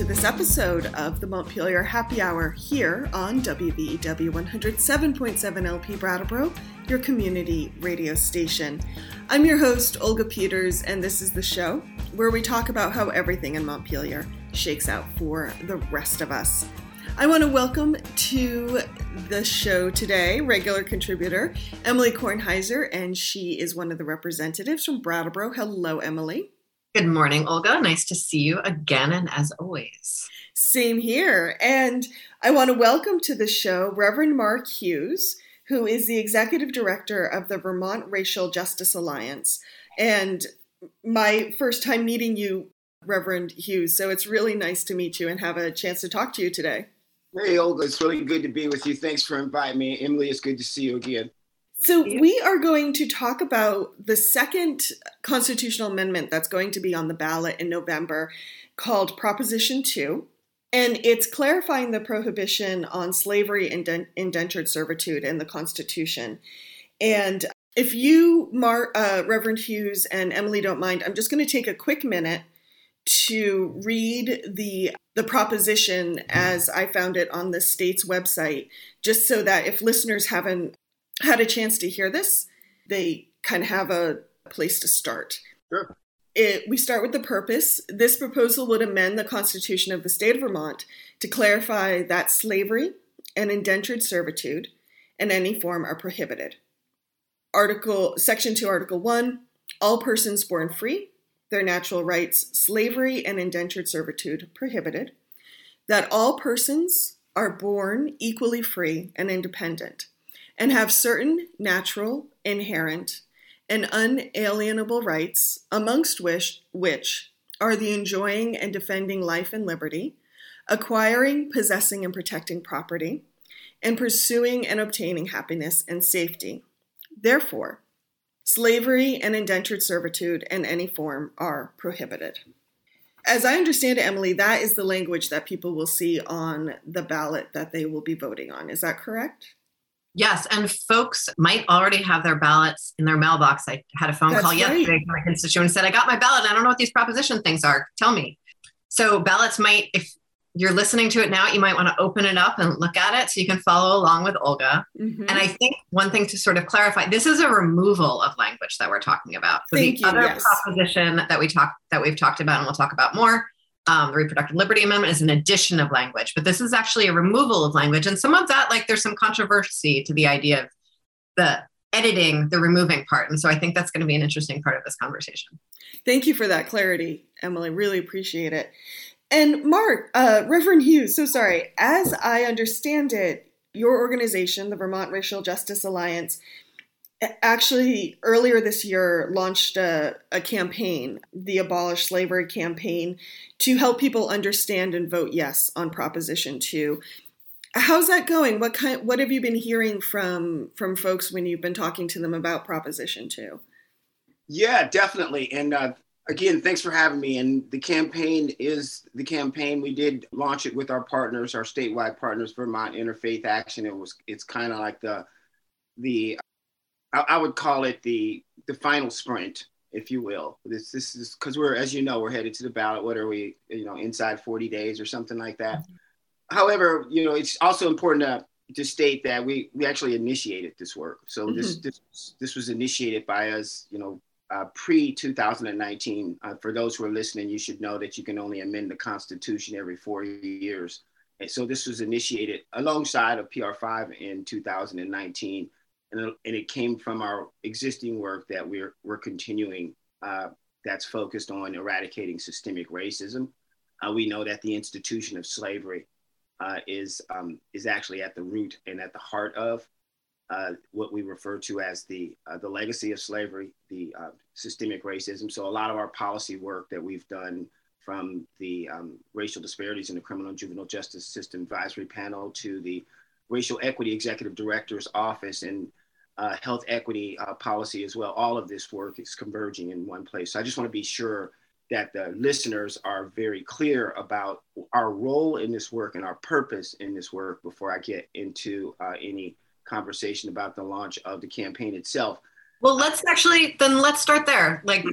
to this episode of the Montpelier Happy Hour here on WVEW 107.7 LP Brattleboro, your community radio station. I'm your host, Olga Peters, and this is the show where we talk about how everything in Montpelier shakes out for the rest of us. I want to welcome to the show today regular contributor Emily Kornheiser, and she is one of the representatives from Brattleboro. Hello, Emily. Good morning, Olga. Nice to see you again, and as always. Same here. And I want to welcome to the show Reverend Mark Hughes, who is the executive director of the Vermont Racial Justice Alliance. And my first time meeting you, Reverend Hughes. So it's really nice to meet you and have a chance to talk to you today. Hey, Olga, it's really good to be with you. Thanks for inviting me. Emily, it's good to see you again. So, we are going to talk about the second constitutional amendment that's going to be on the ballot in November called Proposition 2. And it's clarifying the prohibition on slavery and indentured servitude in the Constitution. And if you, Mar- uh, Reverend Hughes and Emily, don't mind, I'm just going to take a quick minute to read the the proposition as I found it on the state's website, just so that if listeners haven't had a chance to hear this, they kind of have a place to start. Sure. It, we start with the purpose. This proposal would amend the Constitution of the state of Vermont to clarify that slavery and indentured servitude in any form are prohibited. Article Section 2 Article 1 all persons born free their natural rights slavery and indentured servitude prohibited that all persons are born equally free and independent and have certain natural, inherent, and unalienable rights, amongst which, which are the enjoying and defending life and liberty, acquiring, possessing, and protecting property, and pursuing and obtaining happiness and safety. Therefore, slavery and indentured servitude in any form are prohibited. As I understand it, Emily, that is the language that people will see on the ballot that they will be voting on. Is that correct? Yes, and folks might already have their ballots in their mailbox. I had a phone That's call right. yesterday from a constituent and said, I got my ballot. and I don't know what these proposition things are. Tell me. So ballots might, if you're listening to it now, you might want to open it up and look at it so you can follow along with Olga. Mm-hmm. And I think one thing to sort of clarify, this is a removal of language that we're talking about. So Thank the you, other yes. proposition that we talk that we've talked about and we'll talk about more, um, the reproductive liberty amendment is an addition of language, but this is actually a removal of language. And some of that, like there's some controversy to the idea of the editing, the removing part. And so I think that's going to be an interesting part of this conversation. Thank you for that clarity, Emily. Really appreciate it. And Mark, uh, Reverend Hughes, so sorry. As I understand it, your organization, the Vermont Racial Justice Alliance, actually earlier this year launched a, a campaign, the Abolish Slavery campaign, to help people understand and vote yes on Proposition 2. How's that going? What kind what have you been hearing from from folks when you've been talking to them about Proposition 2? Yeah, definitely. And uh, again, thanks for having me. And the campaign is the campaign. We did launch it with our partners, our statewide partners, Vermont Interfaith Action. It was it's kind of like the the I, I would call it the the final sprint, if you will. This this is because we're as you know we're headed to the ballot. What are we? You know, inside 40 days or something like that. However, you know, it's also important to to state that we we actually initiated this work. So this this this was initiated by us, you know, uh, pre 2019. Uh, for those who are listening, you should know that you can only amend the Constitution every four years. And so this was initiated alongside of PR5 in 2019, and it, and it came from our existing work that we're we're continuing. Uh, that's focused on eradicating systemic racism. Uh, we know that the institution of slavery uh, is um, is actually at the root and at the heart of uh, what we refer to as the uh, the legacy of slavery, the uh, systemic racism. So a lot of our policy work that we've done from the um, racial disparities in the criminal and juvenile justice system advisory panel to the racial equity executive director's office and uh, health equity uh, policy as well. All of this work is converging in one place. So I just want to be sure that the listeners are very clear about our role in this work and our purpose in this work before I get into uh, any conversation about the launch of the campaign itself. Well, let's actually then let's start there. Like,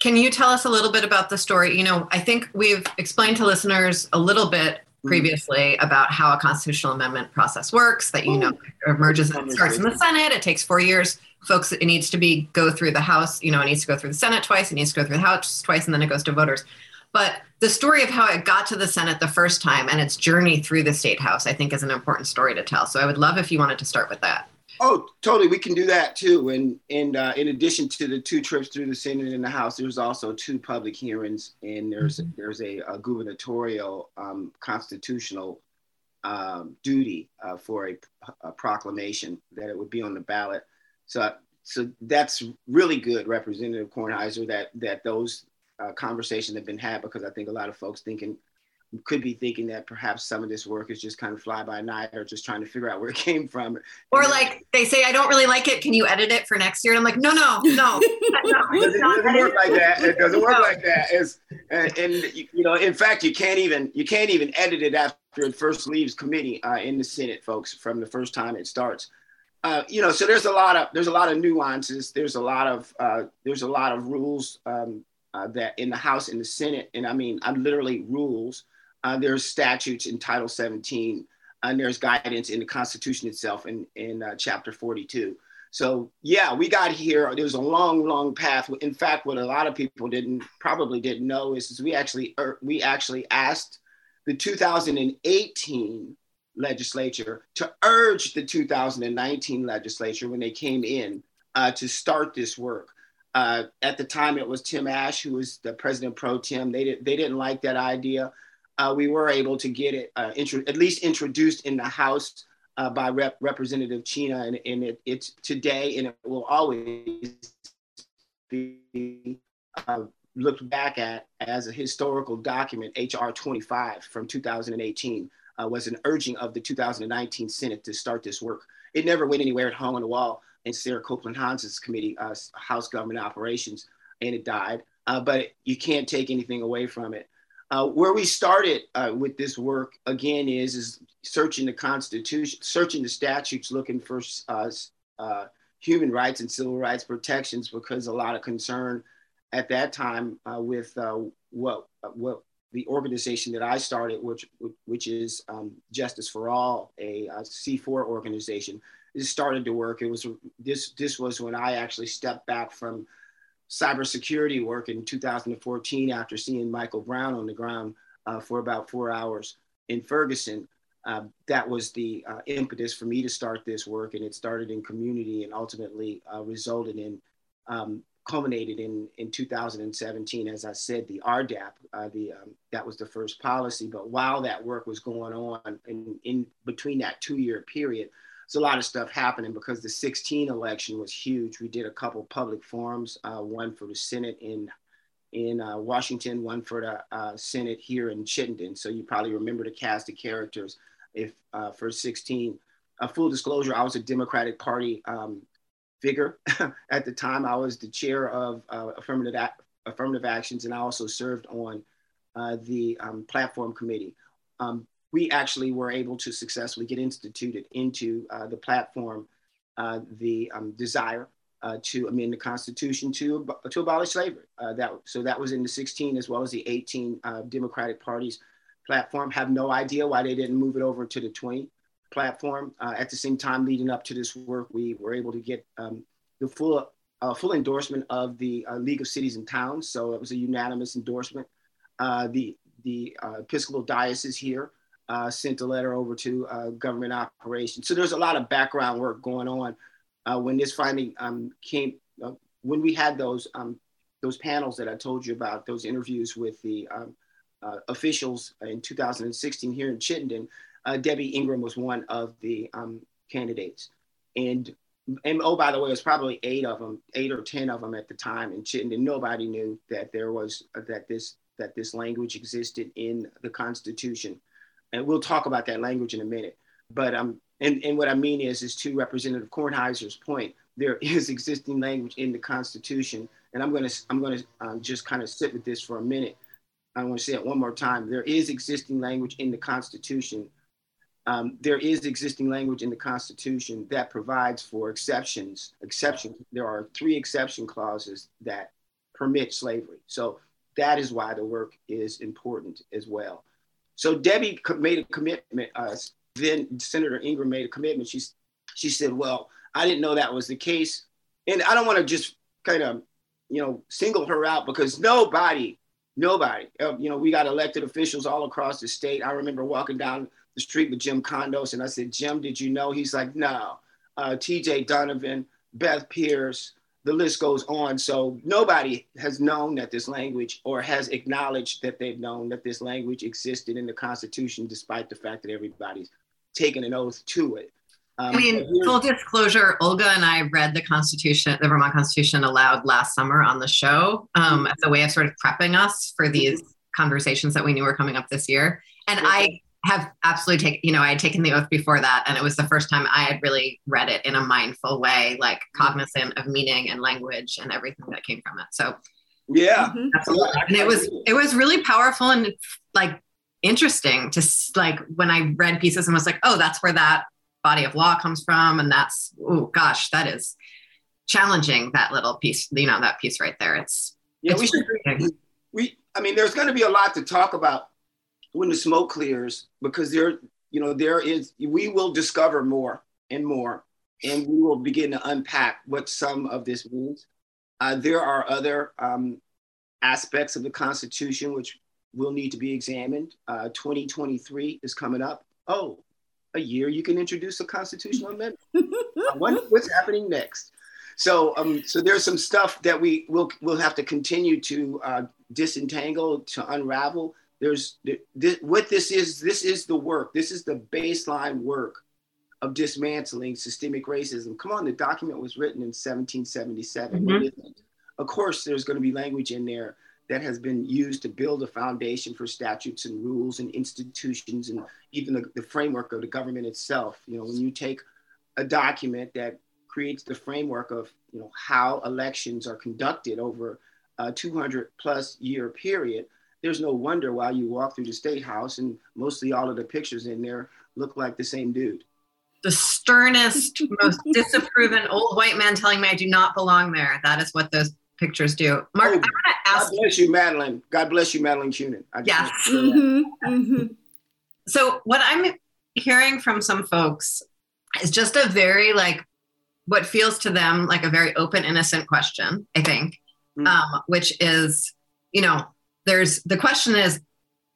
can you tell us a little bit about the story? You know, I think we've explained to listeners a little bit mm-hmm. Mm-hmm. previously about how a constitutional amendment process works that you know oh, emerges it starts in the senate it takes four years. Folks it needs to be go through the house you know it needs to go through the senate twice it needs to go through the house twice and then it goes to voters. But the story of how it got to the senate the first time and its journey through the state house i think is an important story to tell. So i would love if you wanted to start with that Oh, totally. We can do that too. And and uh, in addition to the two trips through the Senate and the House, there's also two public hearings, and there's mm-hmm. there's a, a gubernatorial um, constitutional um, duty uh, for a, a, proclamation that it would be on the ballot. So so that's really good, Representative Kornheiser, that that those uh, conversations have been had because I think a lot of folks thinking could be thinking that perhaps some of this work is just kind of fly by night or just trying to figure out where it came from. Or like they say, I don't really like it. Can you edit it for next year? And I'm like, no, no, no. no it doesn't, doesn't work like that. It doesn't work no. like that. It's, and, and, you know, in fact, you can't even you can't even edit it after it first leaves committee uh, in the Senate, folks, from the first time it starts. Uh, you know, so there's a lot of there's a lot of nuances. There's a lot of uh, there's a lot of rules um, uh, that in the House and the Senate, and I mean, I'm literally rules uh, there's statutes in Title 17, and there's guidance in the Constitution itself in, in uh, Chapter 42. So yeah, we got here. There was a long, long path. In fact, what a lot of people didn't probably didn't know is, is we actually er, we actually asked the 2018 legislature to urge the 2019 legislature when they came in uh, to start this work. Uh, at the time, it was Tim Ashe who was the president pro tem. They, did, they didn't like that idea uh, we were able to get it uh, intro- at least introduced in the House uh, by Rep- Representative Chyna, and, and it, it's today and it will always be uh, looked back at as a historical document. HR 25 from 2018 uh, was an urging of the 2019 Senate to start this work. It never went anywhere. It hung on the wall in Sarah Copeland Hanzas's committee, uh, House Government Operations, and it died. but you can't take anything away from it. Uh, where we started uh, with this work again is is searching the Constitution, searching the statutes, looking for uh, uh, human rights and civil rights protections, because a lot of concern at that time uh, with uh, what what the organization that I started, which which is um, Justice for All, a a C4 organization, it started to work. It was this this was when I actually stepped back from cybersecurity work in 2014 after seeing Michael Brown on the ground uh, for about four hours in Ferguson. Uh, that was the uh, impetus for me to start this work, and it started in community and ultimately uh, resulted in, um, culminated in, in 2017. As I said, the RDAP, uh, the, um, that was the first policy. But while that work was going on, in, in between that two year period, there's a lot of stuff happening because the 16 election was huge. We did a couple public forums, uh, one for the Senate in in uh, Washington, one for the uh, Senate here in Chittenden. So you probably remember the cast of characters. If uh, for 16, a full disclosure, I was a Democratic Party um, figure at the time. I was the chair of uh, affirmative affirmative actions, and I also served on uh, the um, platform committee. Um, we actually were able to successfully get instituted into uh, the platform, uh, the um, desire uh, to amend the Constitution to, to abolish slavery. Uh, that, so that was in the 16 as well as the 18 uh, Democratic parties platform. Have no idea why they didn't move it over to the 20 platform. Uh, at the same time, leading up to this work, we were able to get um, the full, full endorsement of the League of Cities and Towns. So it was a unanimous endorsement. the the Episcopal Diocese here uh, sent a letter over to uh, government operations. So there's a lot of background work going on. Uh, when this finally um, came, uh, when we had those um, those panels that I told you about, those interviews with the um, uh, officials in 2016 here in Chittenden, uh, Debbie Ingram was one of the um, candidates, and and oh by the way, it was probably eight of them, eight or ten of them at the time in Chittenden. Nobody knew that there was that this that this language existed in the Constitution and we'll talk about that language in a minute. But um, and, and what I mean is, is to Representative Kornheiser's point, there is existing language in the Constitution, and I'm to I'm to um, just kind of sit with this for a minute. I want to say it one more time. There is existing language in the Constitution. Um, there is existing language in the Constitution that provides for exceptions. Exceptions. There are three exception clauses that permit slavery. So that is why the work is important as well. So Debbie made a commitment. Uh, then Senator Ingram made a commitment. She she said, "Well, I didn't know that was the case," and I don't want to just kind of you know single her out because nobody, nobody, uh, you know, we got elected officials all across the state. I remember walking down the street with Jim Condos, and I said, "Jim, did you know?" He's like, "No." Uh, T.J. Donovan, Beth Pearce, the list goes on. So nobody has known that this language or has acknowledged that they've known that this language existed in the Constitution, despite the fact that everybody's taken an oath to it. Um, I mean, full disclosure, Olga and I read the Constitution, the Vermont Constitution aloud last summer on the show um, mm-hmm. as a way of sort of prepping us for these conversations that we knew were coming up this year. And I have absolutely taken, you know, I had taken the oath before that, and it was the first time I had really read it in a mindful way, like cognizant of meaning and language and everything that came from it. So, yeah, mm-hmm. absolutely. And it was it was really powerful and like interesting to like when I read pieces and was like, oh, that's where that body of law comes from, and that's oh gosh, that is challenging. That little piece, you know, that piece right there. It's yeah, it's we should. We, I mean, there's going to be a lot to talk about when the smoke clears because there you know there is we will discover more and more and we will begin to unpack what some of this means. Uh, there are other um, aspects of the constitution which will need to be examined. Uh, 2023 is coming up. Oh a year you can introduce a constitutional amendment. I wonder what's happening next. So um, so there's some stuff that we will will have to continue to uh, disentangle to unravel there's this, what this is this is the work. This is the baseline work of dismantling systemic racism. Come on the document was written in 1777 mm-hmm. of course there's going to be language in there that has been used to build a foundation for statutes and rules and institutions and even the, the framework of the government itself. You know when you take a document that creates the framework of you know how elections are conducted over a 200 plus year period there's no wonder why you walk through the state house and mostly all of the pictures in there look like the same dude. The sternest, most disapproving old white man telling me I do not belong there. That is what those pictures do. Mark, oh, I want to ask. God bless you, Madeline. God bless you, Madeleine Kunin. Yes. Mm-hmm, mm-hmm. So what I'm hearing from some folks is just a very like what feels to them like a very open, innocent question. I think, mm-hmm. um, which is, you know, there's the question is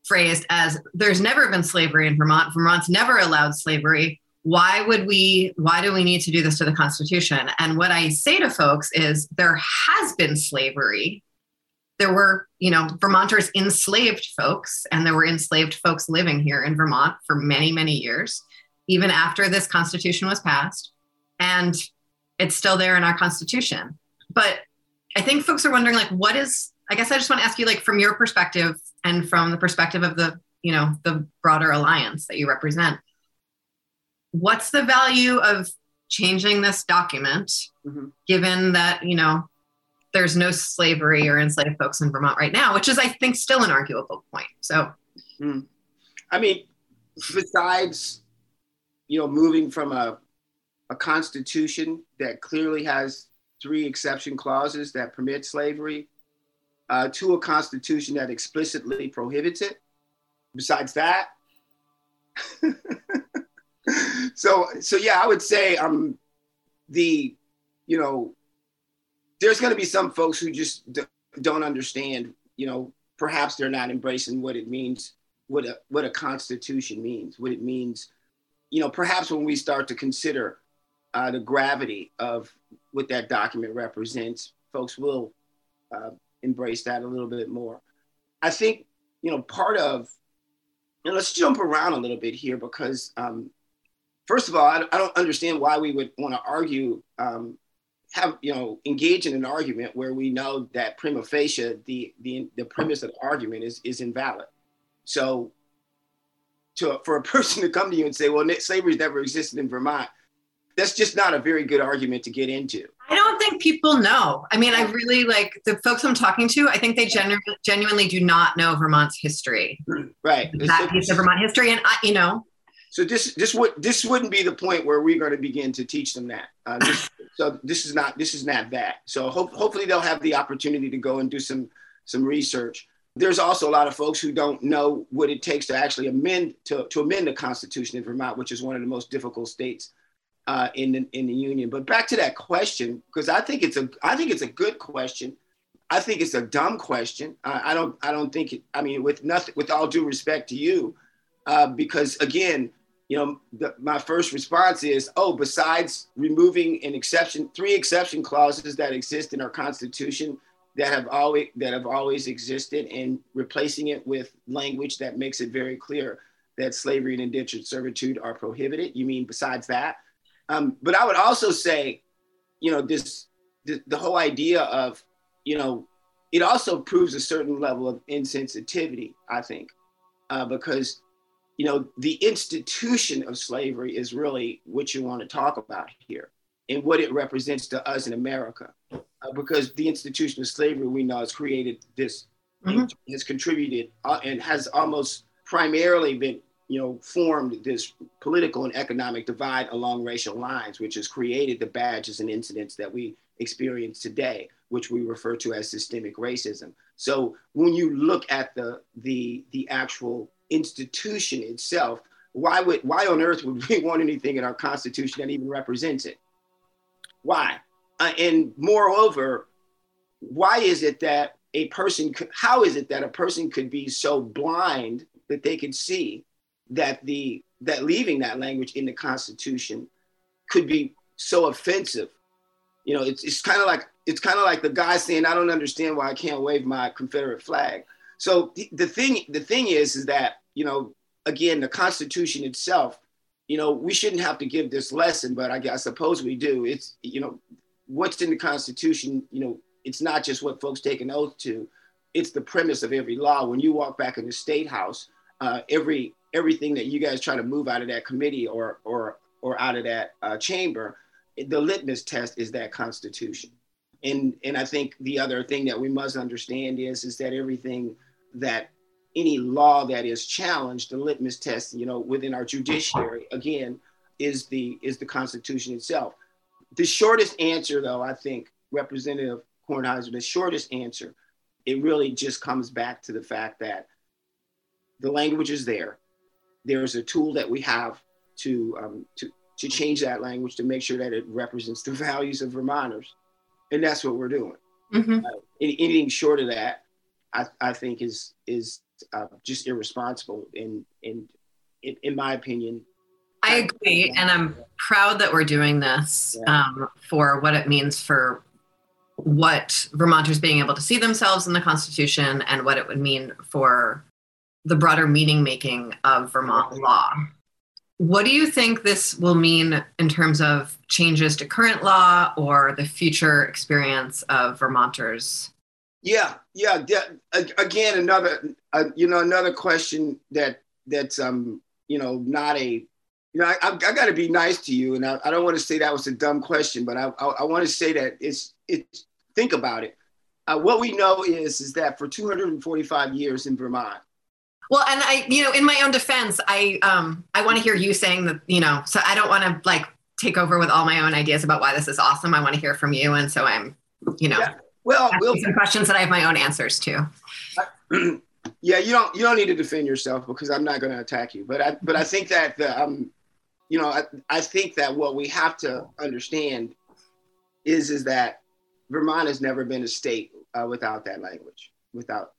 phrased as there's never been slavery in Vermont. Vermont's never allowed slavery. Why would we, why do we need to do this to the Constitution? And what I say to folks is there has been slavery. There were, you know, Vermonters enslaved folks, and there were enslaved folks living here in Vermont for many, many years, even after this Constitution was passed. And it's still there in our Constitution. But I think folks are wondering, like, what is I guess I just want to ask you, like, from your perspective and from the perspective of the, you know, the broader alliance that you represent, what's the value of changing this document, mm-hmm. given that, you know, there's no slavery or enslaved folks in Vermont right now, which is, I think, still an arguable point. So, mm. I mean, besides, you know, moving from a, a constitution that clearly has three exception clauses that permit slavery uh, to a constitution that explicitly prohibits it. Besides that, so so yeah, I would say um the you know there's going to be some folks who just d- don't understand. You know, perhaps they're not embracing what it means, what a what a constitution means, what it means. You know, perhaps when we start to consider uh, the gravity of what that document represents, folks will uh, embrace that a little bit more. I think, you know, part of, and let's jump around a little bit here because, um, first of all, I, I, don't understand why we would want to argue, um, have, you know, engage in an argument where we know that prima facie, the, the, the premise of the argument is, is invalid. So to, for a person to come to you and say, well, slavery never existed in Vermont, that's just not a very good argument to get into. Think people know. I mean, I really like the folks I'm talking to. I think they genu- genuinely do not know Vermont's history. Right. That piece of Vermont history, and I, you know, so this this would this wouldn't be the point where we're going to begin to teach them that. Uh, this, so this is not this is not that. So hope, hopefully they'll have the opportunity to go and do some some research. There's also a lot of folks who don't know what it takes to actually amend to, to amend the Constitution in Vermont, which is one of the most difficult states uh, in the in the union. But back to that question, because I think it's a I think it's a good question. I think it's a dumb question. I, I don't I don't think it, I mean with nothing with all due respect to you, uh, because again, you know, the, my first response is, oh, besides removing an exception, three exception clauses that exist in our Constitution that have always that have always existed, and replacing it with language that makes it very clear that slavery and indentured servitude are prohibited. You mean besides that? Um, but I would also say, you know, this, this the whole idea of, you know, it also proves a certain level of insensitivity. I think, uh, because you know, the institution of slavery is really what you want to talk about here and what it represents to us in America. Uh, because the institution of slavery, we know, has created this, mm-hmm. has contributed uh, and has almost primarily been, you know, formed this political and economic divide along racial lines, which has created the badges and incidents that we experience today, which we refer to as systemic racism. So when you look at the the the actual institution itself, why would why on earth would we want anything in our constitution that even represents it? Why? Uh, and moreover, why is it that a person could, how is it that a person could be so blind that they could see that the that leaving that language in the constitution could be so offensive you know it's, it's kind of like it's kind of like the guy saying i don't understand why i can't wave my confederate flag so the thing, the thing is, is that you know, again, the Constitution itself, you know, we shouldn't have to give this lesson, but I, I suppose we do. It's you know, what's in the Constitution. You know, it's not just what folks take an oath to; it's the premise of every law. When you walk back in the state house, uh, every everything that you guys try to move out of that committee or or or out of that uh, chamber, the litmus test is that Constitution. And and I think the other thing that we must understand is is that everything that any law that is challenged, the litmus test, you know, within our judiciary, again, is the is the Constitution itself. The shortest answer, though, I think, Representative Kornheiser, the shortest answer, it really just comes back to the fact that the language is there. There's a tool that we have to um, to to change that language to make sure that it represents the values of Vermonters, and that's what we're doing. Mm-hmm. Uh, anything short of that, I, I think is is uh, just irresponsible in in in, in my opinion. I agree, and I'm proud that we're doing this um, for what it means for what Vermonters being able to see themselves in the Constitution and what it would mean for the broader meaning making of Vermont law. What do you think this will mean in terms of changes to current law or the future experience of Vermonters yeah, yeah. again, another, uh, you know, another question that that's um, you know, not a, you know, I, I, I got to be nice to you, and I, I don't want to say that was a dumb question, but I, I, I want to say that it's it's think about it. Uh, what we know is is that for 245 years in Vermont. Well, and I, you know, in my own defense, I um, I want to hear you saying that, you know, so I don't want to like take over with all my own ideas about why this is awesome. I want to hear from you, and so I'm, you know. Yeah well, we'll some questions that I have my own answers to. yeah, you don't you don't need to defend yourself because I'm not going to attack you. But I but I think that the, um, you know, I, I think that what we have to understand is is that Vermont has never been a state uh, without that language. Without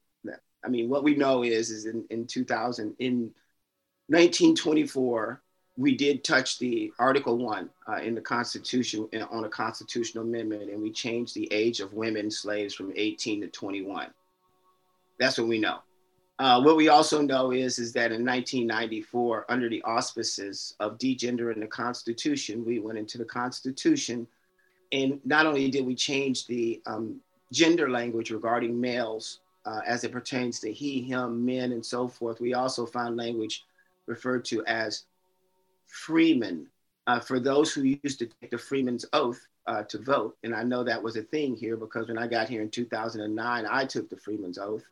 I mean, what we know is is in in 2000 in 1924 we did touch the Article 1 uh, in the Constitution on a constitutional amendment, and we changed the age of women slaves from 18 to 21. That's what we know. Uh, what we also know is, is that in 1994, under the auspices of degendering the Constitution, we went into the Constitution, and not only did we change the um, gender language regarding males uh, as it pertains to he, him, men, and so forth, we also found language referred to as freeman uh, for those who used to take the freeman's oath uh, to vote. And I know that was a thing here because when I got here in 2009, I took the freeman's oath.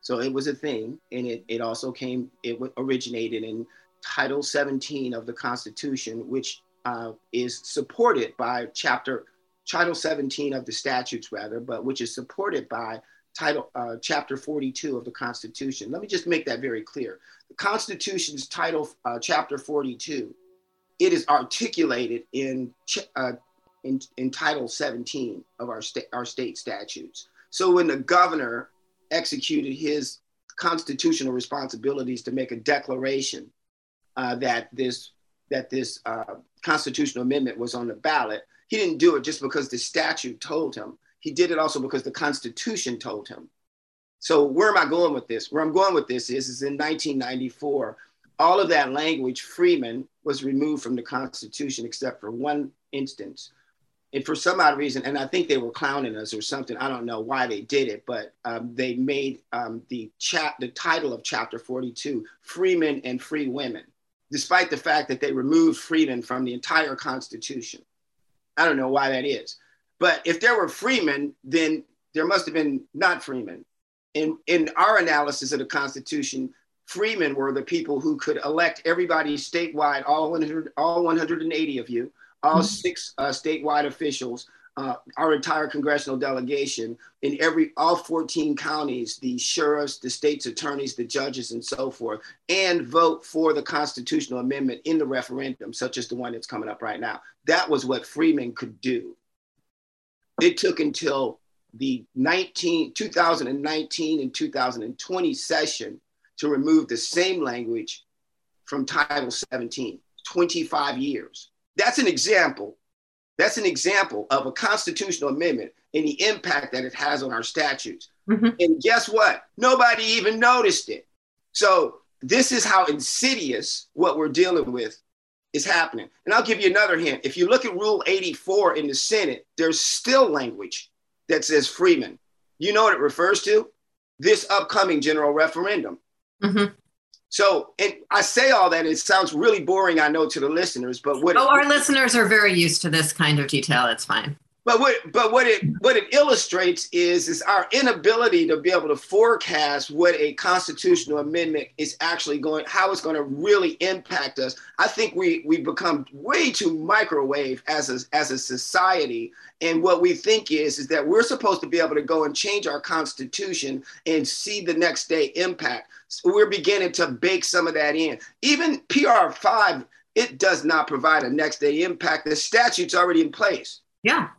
So it was a thing. And it, it also came, it originated in Title 17 of the Constitution, which uh, is supported by chapter Title 17 of the statutes, rather, but which is supported by Title uh, Chapter 42 of the Constitution. Let me just make that very clear. The Constitution's Title uh, Chapter 42, it is articulated in, uh, in in Title 17 of our state our state statutes. So when the governor executed his constitutional responsibilities to make a declaration uh, that this that this uh, constitutional amendment was on the ballot. He didn't do it just because the statute told him. He did it also because the Constitution told him. So where am I going with this? Where I'm going with this is, is in 1994, all of that language, Freeman, was removed from the Constitution except for one instance. And for some odd reason, and I think they were clowning us or something. I don't know why they did it, but um, they made um, the chap the title of chapter 42 Freemen and Free Women despite the fact that they removed freemen from the entire Constitution. I don't know why that is. But if there were freemen, then there must have been not freemen. In, in our analysis of the Constitution, freemen were the people who could elect everybody statewide, all 100, all 180 of you, all mm-hmm. six uh, statewide officials uh, our entire congressional delegation in every all 14 counties, the sheriffs, the state's attorneys, the judges, and so forth, and vote for the constitutional amendment in the referendum, such as the one that's coming up right now. That was what Freeman could do. It took until the 19, 2019 and 2020 session to remove the same language from Title 17, 25 years. That's an example that's an example of a constitutional amendment and the impact that it has on our statutes. Mm-hmm. And guess what? Nobody even noticed it. So, this is how insidious what we're dealing with is happening. And I'll give you another hint. If you look at Rule 84 in the Senate, there's still language that says Freeman. You know what it refers to? This upcoming general referendum. Mm-hmm. So, and I say all that, it sounds really boring, I know, to the listeners, but what. Oh, it, our listeners are very used to this kind of detail. It's fine. But what, but what it what it illustrates is is our inability to be able to forecast what a constitutional amendment is actually going, how it's going to really impact us. I think we we become way too microwave as a as a society, and what we think is is that we're supposed to be able to go and change our constitution and see the next day impact. So we're beginning to bake some of that in. Even PR five, it does not provide a next day impact. The statute's already in place. Yeah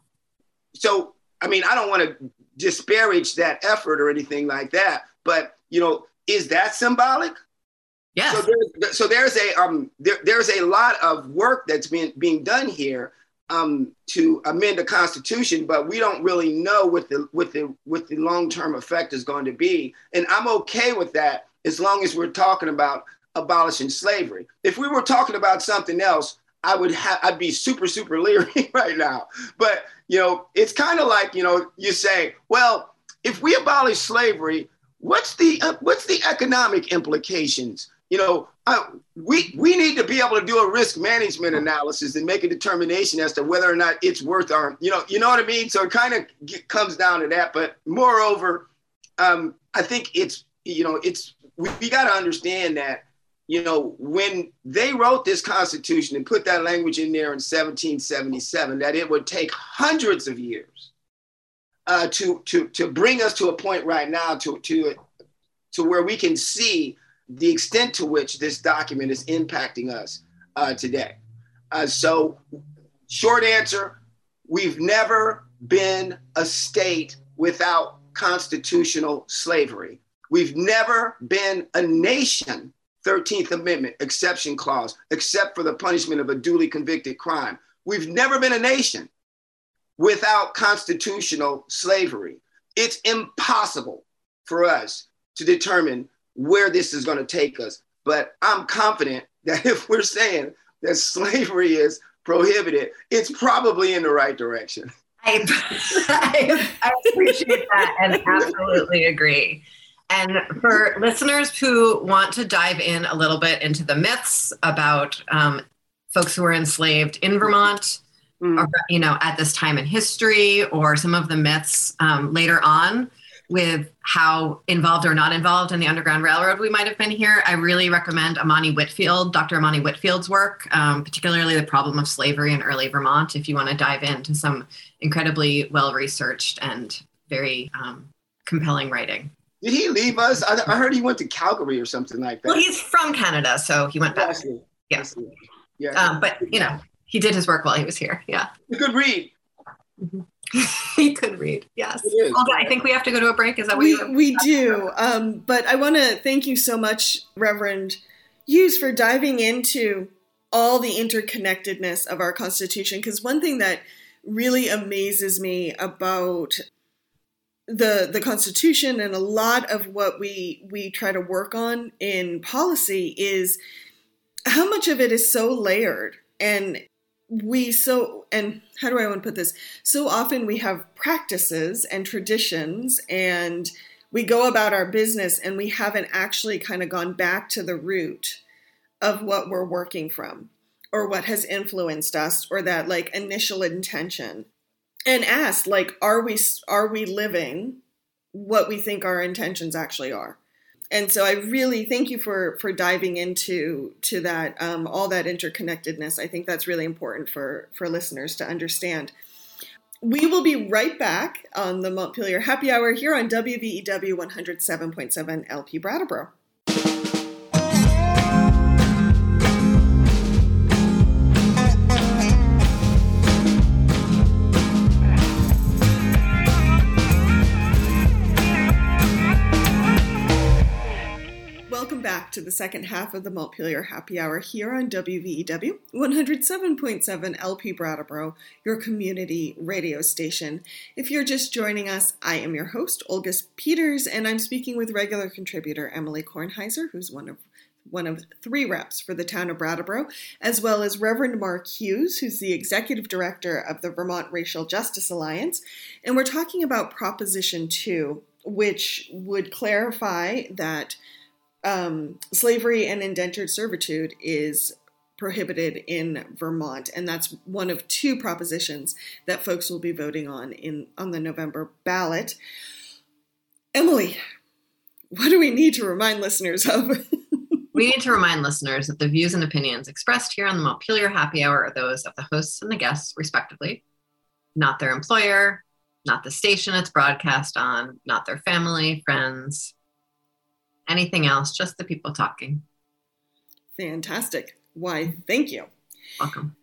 so I mean, I don't want to disparage that effort or anything like that, but you know, is that symbolic? Yeah. So there's, so there's a um there, there's a lot of work that's being being done here um to amend the Constitution, but we don't really know what the what the what the long term effect is going to be, and I'm okay with that as long as we're talking about abolishing slavery. If we were talking about something else, I would have I'd be super super leery right now. But you know, it's kind of like you know you say, well, if we abolish slavery, what's the uh, what's the economic implications? You know, uh, we we need to be able to do a risk management analysis and make a determination as to whether or not it's worth our you know you know what I mean. So it kind of comes down to that. But moreover, um, I think it's you know it's we, we got to understand that you know, when they wrote this Constitution and put that language in there in 1777, that it would take hundreds of years uh, to, to, to bring us to a point right now to, to, to where we can see the extent to which this document is impacting us uh, today. Uh, so, short answer we've never been a state without constitutional slavery. We've never been a nation 13th Amendment exception clause, except for the punishment of a duly convicted crime. We've never been a nation without constitutional slavery. It's impossible for us to determine where this is going to take us. But I'm confident that if we're saying that slavery is prohibited, it's probably in the right direction. I, I, I appreciate that and absolutely agree. And for listeners who want to dive in a little bit into the myths about um, folks who were enslaved in Vermont, mm. or, you know, at this time in history, or some of the myths um, later on, with how involved or not involved in the Underground Railroad we might have been here, I really recommend Amani Whitfield, Dr. Amani Whitfield's work, um, particularly the problem of slavery in early Vermont, if you want to dive into some incredibly well researched and very um, compelling writing. Did he leave us? I, I, heard he went to Calgary or something like that. Well, he's from Canada, so he went back. Yeah. Yeah. Um, but, you know, he did his work while he was here. Yeah. A could read. Mm-hmm. he could read. Yes. Well, I think we have to go to a break. Is that what we we do? Um, but I want to thank you so much, Reverend Hughes, for diving into all the interconnectedness of our Constitution. Because one thing that really amazes me about the the Constitution and a lot of what we we try to work on in policy is how much of it is so layered and we so and how do I want to put this? So often we have practices and traditions and we go about our business and we haven't actually kind of gone back to the root of what we're working from or what has influenced us or that like initial intention and asked like are we are we living what we think our intentions actually are and so I really thank you for for diving into to that um, all that interconnectedness. I think that's really important for for listeners to understand. We will be right back on the Montpelier Happy Hour here on WVEW 107.7 LP Brattleboro. To the second half of the Montpelier Happy Hour here on WVEW 107.7 LP Brattleboro, your community radio station. If you're just joining us, I am your host, Olga Peters, and I'm speaking with regular contributor Emily Kornheiser, who's one of one of three reps for the town of Brattleboro, as well as Reverend Mark Hughes, who's the executive director of the Vermont Racial Justice Alliance. And we're talking about Proposition 2, which would clarify that um, slavery and indentured servitude is prohibited in Vermont, and that's one of two propositions that folks will be voting on in on the November ballot. Emily, what do we need to remind listeners of? we need to remind listeners that the views and opinions expressed here on the Montpelier Happy Hour are those of the hosts and the guests, respectively, not their employer, not the station it's broadcast on, not their family, friends, anything else, just the people talking. Fantastic. Why, thank you. Welcome.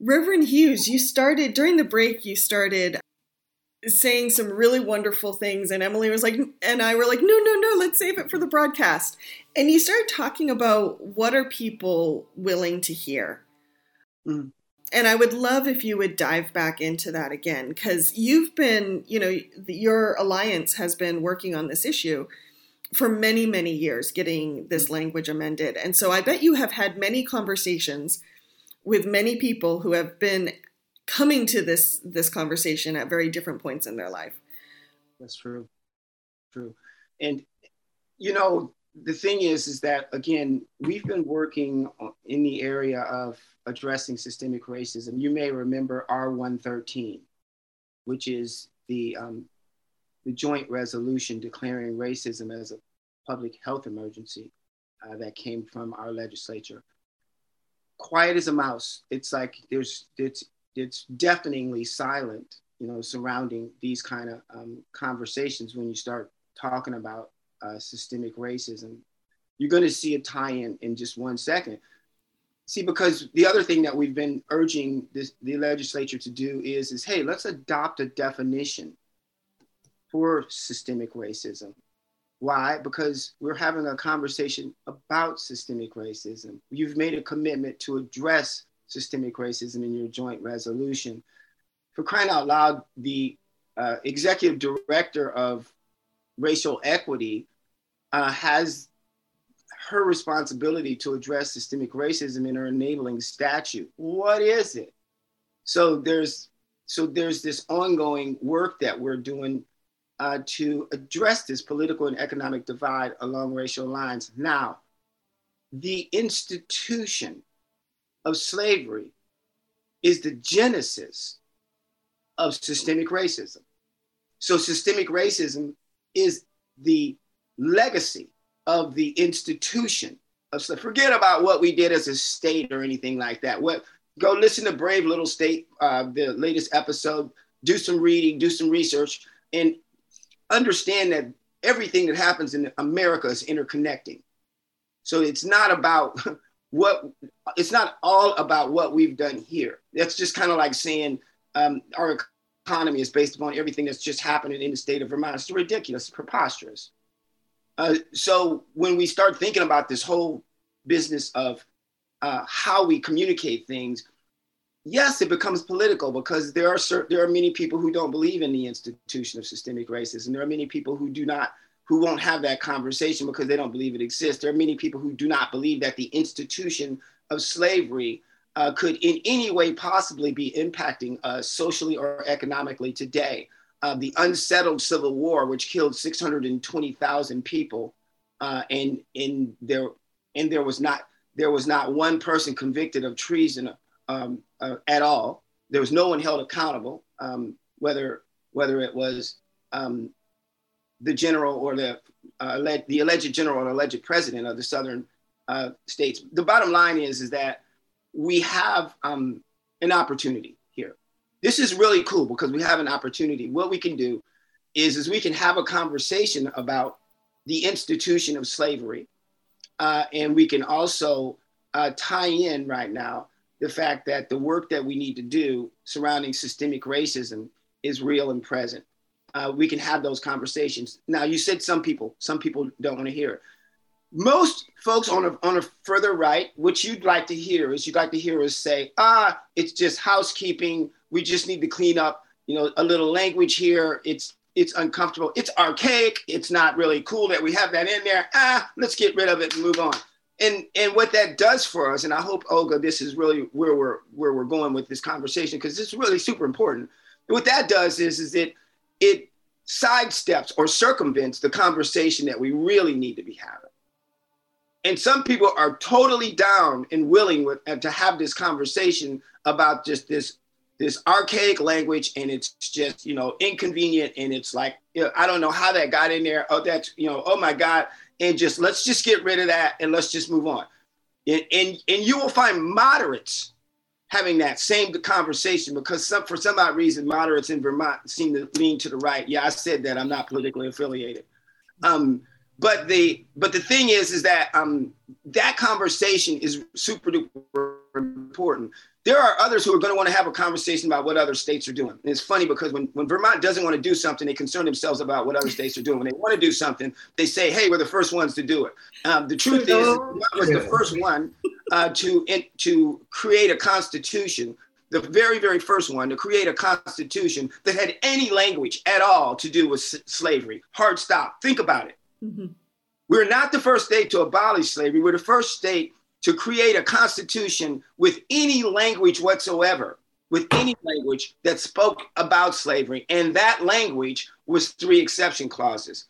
Reverend Hughes, you started during the break, you started saying some really wonderful things and Emily was like and I were like no no no let's save it for the broadcast. And you started talking about what are people willing to hear. Mm. And I would love if you would dive back into that again cuz you've been, you know, your alliance has been working on this issue for many, many years getting this language amended. And so I bet you have had many conversations with many people who have been coming to this this conversation at very different points in their life. That's true. True. And you know, the thing is is that again, we've been working in the area of addressing systemic racism. You may remember R113, which is the um, the joint resolution declaring racism as a public health emergency uh, that came from our legislature. Quiet as a mouse. It's like there's it's it's deafeningly silent, you know, surrounding these kind of um, conversations when you start talking about uh, systemic racism. You're going to see a tie-in in just one second. See, because the other thing that we've been urging this, the legislature to do is, is hey, let's adopt a definition for systemic racism. Why? Because we're having a conversation about systemic racism. You've made a commitment to address systemic racism in your joint resolution. For crying out loud, the uh, executive director of racial equity uh, has her responsibility to address systemic racism in her enabling statute. What is it? So there's so there's this ongoing work that we're doing uh, to address this political and economic divide along racial lines. Now, the institution of slavery is the genesis of systemic racism. So, systemic racism is the legacy of the institution of slavery. Forget about what we did as a state or anything like that. What go listen to Brave Little State, uh, the latest episode. Do some reading, do some research, and understand that everything that happens in America is interconnecting. So it's not about what it's not all about what we've done here. That's just kind of like saying um, our economy is based upon everything that's just happening in the state of Vermont. It's ridiculous, it's preposterous. Uh, so when we start thinking about this whole business of uh, how we communicate things, yes, it becomes political because there are certain, there are many people who don't believe in the institution of systemic racism. There are many people who do not who won't have that conversation because they don't believe it exists. There are many people who do not believe that the institution of slavery uh, could in any way possibly be impacting us socially or economically today. Uh, the unsettled civil war, which killed 620,000 people, uh, and, and, there, and there, was not, there was not one person convicted of treason um, uh, at all. There was no one held accountable, um, whether, whether it was um, the general or the, uh, the alleged general or alleged president of the southern uh, states. The bottom line is, is that we have um, an opportunity here. This is really cool because we have an opportunity. What we can do is, is we can have a conversation about the institution of slavery. Uh, and we can also uh, tie in right now the fact that the work that we need to do surrounding systemic racism is real and present uh, we can have those conversations. Now, you said some people, some people don't want to hear it. Most folks on a, on a further right, what you'd like to hear is you'd like to hear us say, ah, it's just housekeeping. We just need to clean up, you know, a little language here. It's it's uncomfortable. It's archaic. It's not really cool that we have that in there. Ah, let's get rid of it and move on. And and what that does for us, and I hope Olga, this is really where we're where we're going with this conversation because it's really super important. What that does is is it it sidesteps or circumvents the conversation that we really need to be having. And some people are totally down and willing with, uh, to have this conversation about just this this archaic language and it's just you know inconvenient and it's like you know, I don't know how that got in there. Oh, that's you know oh my god and just let's just get rid of that and let's just move on. And and, and you will find moderates having that same conversation because some, for some odd reason, moderates in Vermont seem to lean to the right. Yeah, I said that I'm not politically affiliated. Um, but the but the thing is, is that um, that conversation is super duper important. There are others who are going to want to have a conversation about what other states are doing. And it's funny because when, when Vermont doesn't want to do something, they concern themselves about what other states are doing. When they want to do something, they say, "Hey, we're the first ones to do it." Um, the truth is, Vermont was the first one uh, to in, to create a constitution the very, very first one to create a constitution that had any language at all to do with s- slavery. Hard stop. Think about it. Mm-hmm. We're not the first state to abolish slavery. We're the first state to create a constitution with any language whatsoever, with any language that spoke about slavery. And that language was three exception clauses.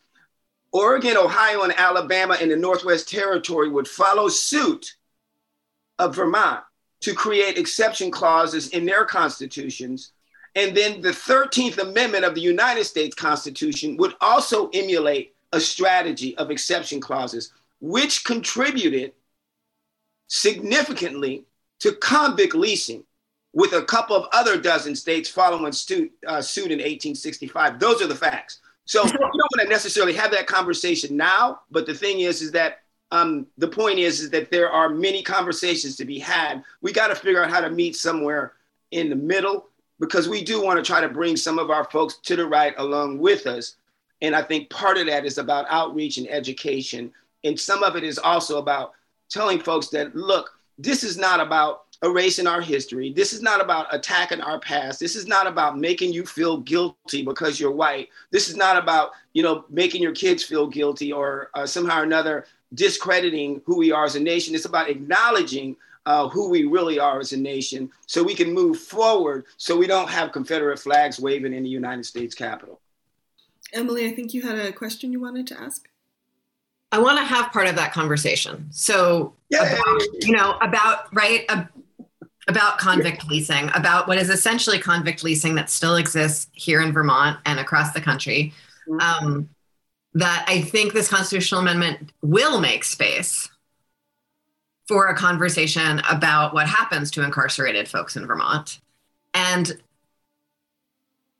Oregon, Ohio, and Alabama in the Northwest Territory would follow suit of Vermont to create exception clauses in their constitutions. And then the 13th Amendment of the United States Constitution would also emulate a strategy of exception clauses, which contributed significantly to convict leasing, with a couple of other dozen states following suit, uh, suit in 1865. Those are the facts. So you don't want to necessarily have that conversation now, but the thing is, is that um, the point is, is that there are many conversations to be had. We got to figure out how to meet somewhere in the middle because we do want to try to bring some of our folks to the right along with us and I think part of that is about outreach and education. And some of it is also about telling folks that, look, this is not about erasing our history. This is not about attacking our past. This is not about making you feel guilty because you're white. This is not about, you know, making your kids feel guilty or uh, somehow or another discrediting who we are as a nation. It's about acknowledging uh, who we really are as a nation so we can move forward so we don't have Confederate flags waving in the United States Capitol. Emily, I think you had a question you wanted to ask. I want to have part of that conversation. So, about, you know, about right about convict leasing, about what is essentially convict leasing that still exists here in Vermont and across the country. Mm-hmm. Um, that I think this constitutional amendment will make space for a conversation about what happens to incarcerated folks in Vermont. And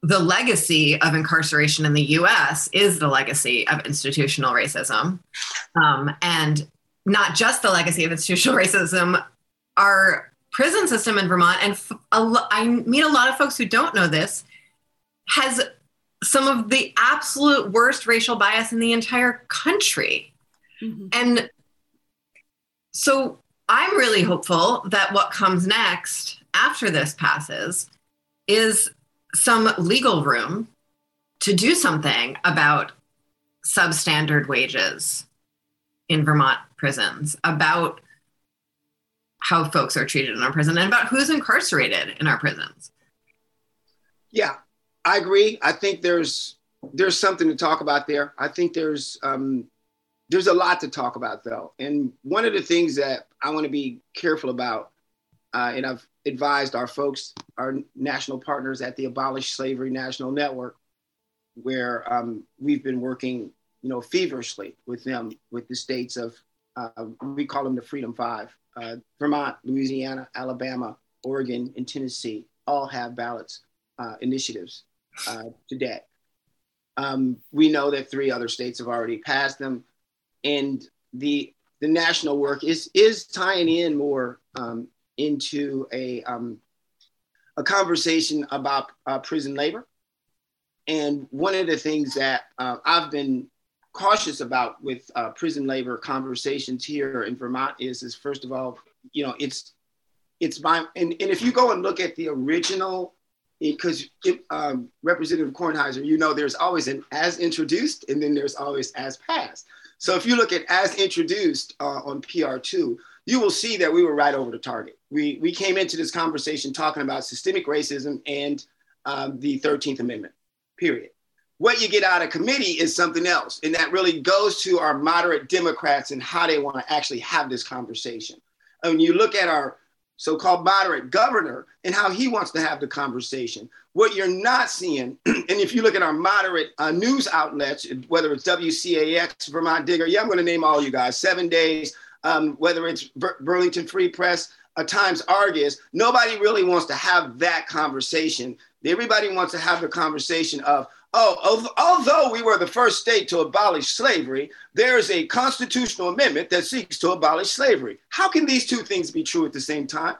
the legacy of incarceration in the US is the legacy of institutional racism. Um, and not just the legacy of institutional racism, our prison system in Vermont, and I meet a lot of folks who don't know this, has some of the absolute worst racial bias in the entire country. Mm-hmm. And so I'm really hopeful that what comes next after this passes is some legal room to do something about substandard wages in Vermont prisons, about how folks are treated in our prison, and about who's incarcerated in our prisons. Yeah, I agree. I think there's there's something to talk about there. I think there's um, there's a lot to talk about though, and one of the things that I want to be careful about, uh, and I've advised our folks, our national partners at the Abolish Slavery National Network, where um, we've been working, you know, feverishly with them, with the states of uh, we call them the Freedom Five, uh, Vermont, Louisiana, Alabama, Oregon, and Tennessee all have ballots uh, initiatives uh, today. Um, we know that three other states have already passed them, and the the national work is is tying in more um, into a um, a conversation about uh, prison labor. And one of the things that uh, I've been cautious about with uh, prison labor conversations here in Vermont is, is first of all, you know, it's it's my and, and if you go and look at the original because um, Representative Kornheiser, you know, there's always an as introduced and then there's always as passed. So if you look at as introduced uh, on PR2, you will see that we were right over the target. We, we came into this conversation talking about systemic racism and um, the 13th Amendment, period. What you get out of committee is something else. And that really goes to our moderate Democrats and how they want to actually have this conversation. And when you look at our so-called moderate governor and how he wants to have the conversation. What you're not seeing, and if you look at our moderate uh, news outlets, whether it's WCAX, Vermont Digger, yeah, I'm going to name all you guys, Seven Days, um, whether it's Bur- Burlington Free Press, a Times Argus, nobody really wants to have that conversation. Everybody wants to have the conversation of, Oh, although we were the first state to abolish slavery, there is a constitutional amendment that seeks to abolish slavery. How can these two things be true at the same time?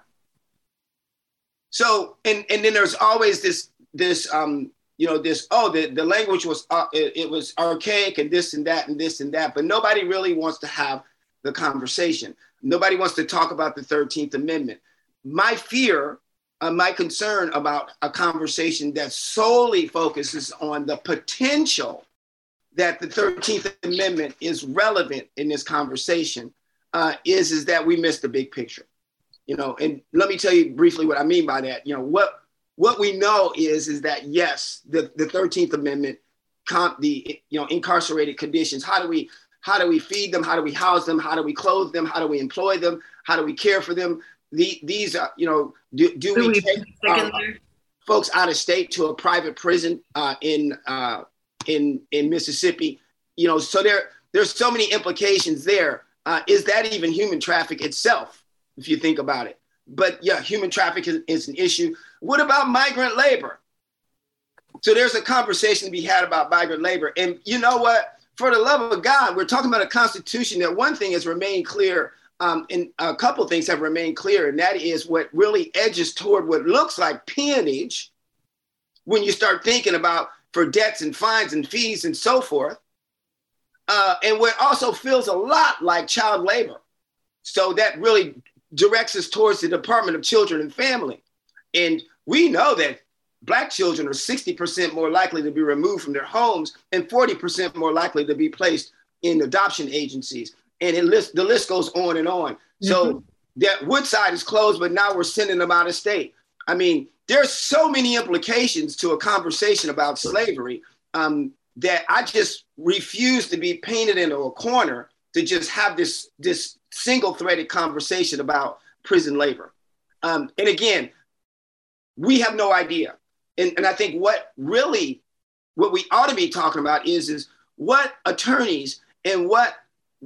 So, and, and then there's always this, this, um, you know, this, oh, the, the language was, uh, it, it was archaic and this and that and this and that, but nobody really wants to have the conversation. Nobody wants to talk about the 13th Amendment. My fear uh, my concern about a conversation that solely focuses on the potential that the 13th Amendment is relevant in this conversation uh, is, is that we miss the big picture. You know, and let me tell you briefly what I mean by that. You know, what what we know is is that yes, the, the 13th Amendment, the you know incarcerated conditions. How do we how do we feed them? How do we house them? How do we clothe them? How do we employ them? How do we care for them? the, these are, you know, do, do we, we take uh, folks out of state to a private prison uh, in uh, in in Mississippi? You know, so there there's so many implications there. Uh, is that even human traffic itself, if you think about it? But yeah, human traffic is, is an issue. What about migrant labor? So there's a conversation to be had about migrant labor. And you know what? For the love of God, we're talking about a constitution that one thing has remained clear um, and a couple things have remained clear, and that is what really edges toward what looks like peonage when you start thinking about for debts and fines and fees and so forth, uh, and what also feels a lot like child labor. So that really directs us towards the Department of Children and Family. And we know that Black children are 60% more likely to be removed from their homes and 40% more likely to be placed in adoption agencies and it list the list goes on and on. Mm-hmm. So that Woodside is closed, but now we're sending them out of state. I mean, there's so many implications to a conversation about slavery um, that I just refuse to be painted into a corner to just have this this single threaded conversation about prison labor. Um, and again, we have no idea. And, and I think what really what we ought to be talking about is is what attorneys and what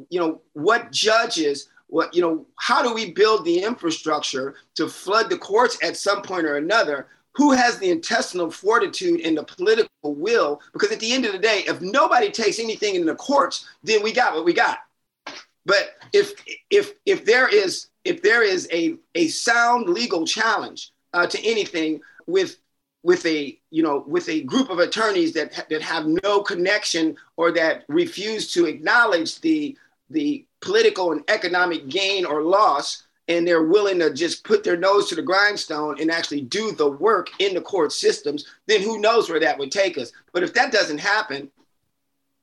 you know what judges what you know how do we build the infrastructure to flood the courts at some point or another? Who has the intestinal fortitude and the political will? Because at the end of the day if nobody takes anything in the courts then we got what we got. But if if if there is if there is a a sound legal challenge uh, to anything with with a you know with a group of attorneys that that have no connection or that refuse to acknowledge the the political and economic gain or loss and they're willing to just put their nose to the grindstone and actually do the work in the court systems then who knows where that would take us. But if that doesn't happen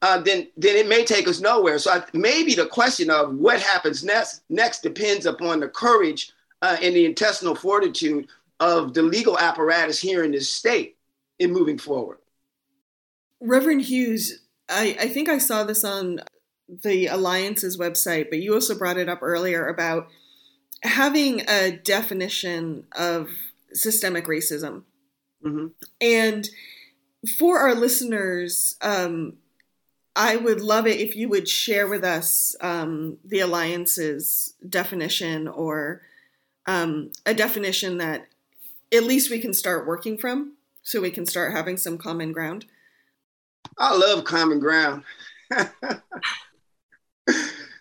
uh, then then it may take us nowhere. So I, maybe the question of what happens next next depends upon the courage uh, and the intestinal fortitude of the legal apparatus here in this state in moving forward. Reverend Hughes, I, I think I saw this on the Alliance's website, but you also brought it up earlier about having a definition of systemic racism. Mm-hmm. And for our listeners, um, I would love it if you would share with us um, the Alliance's definition or um, a definition that at least we can start working from so we can start having some common ground? I love common ground.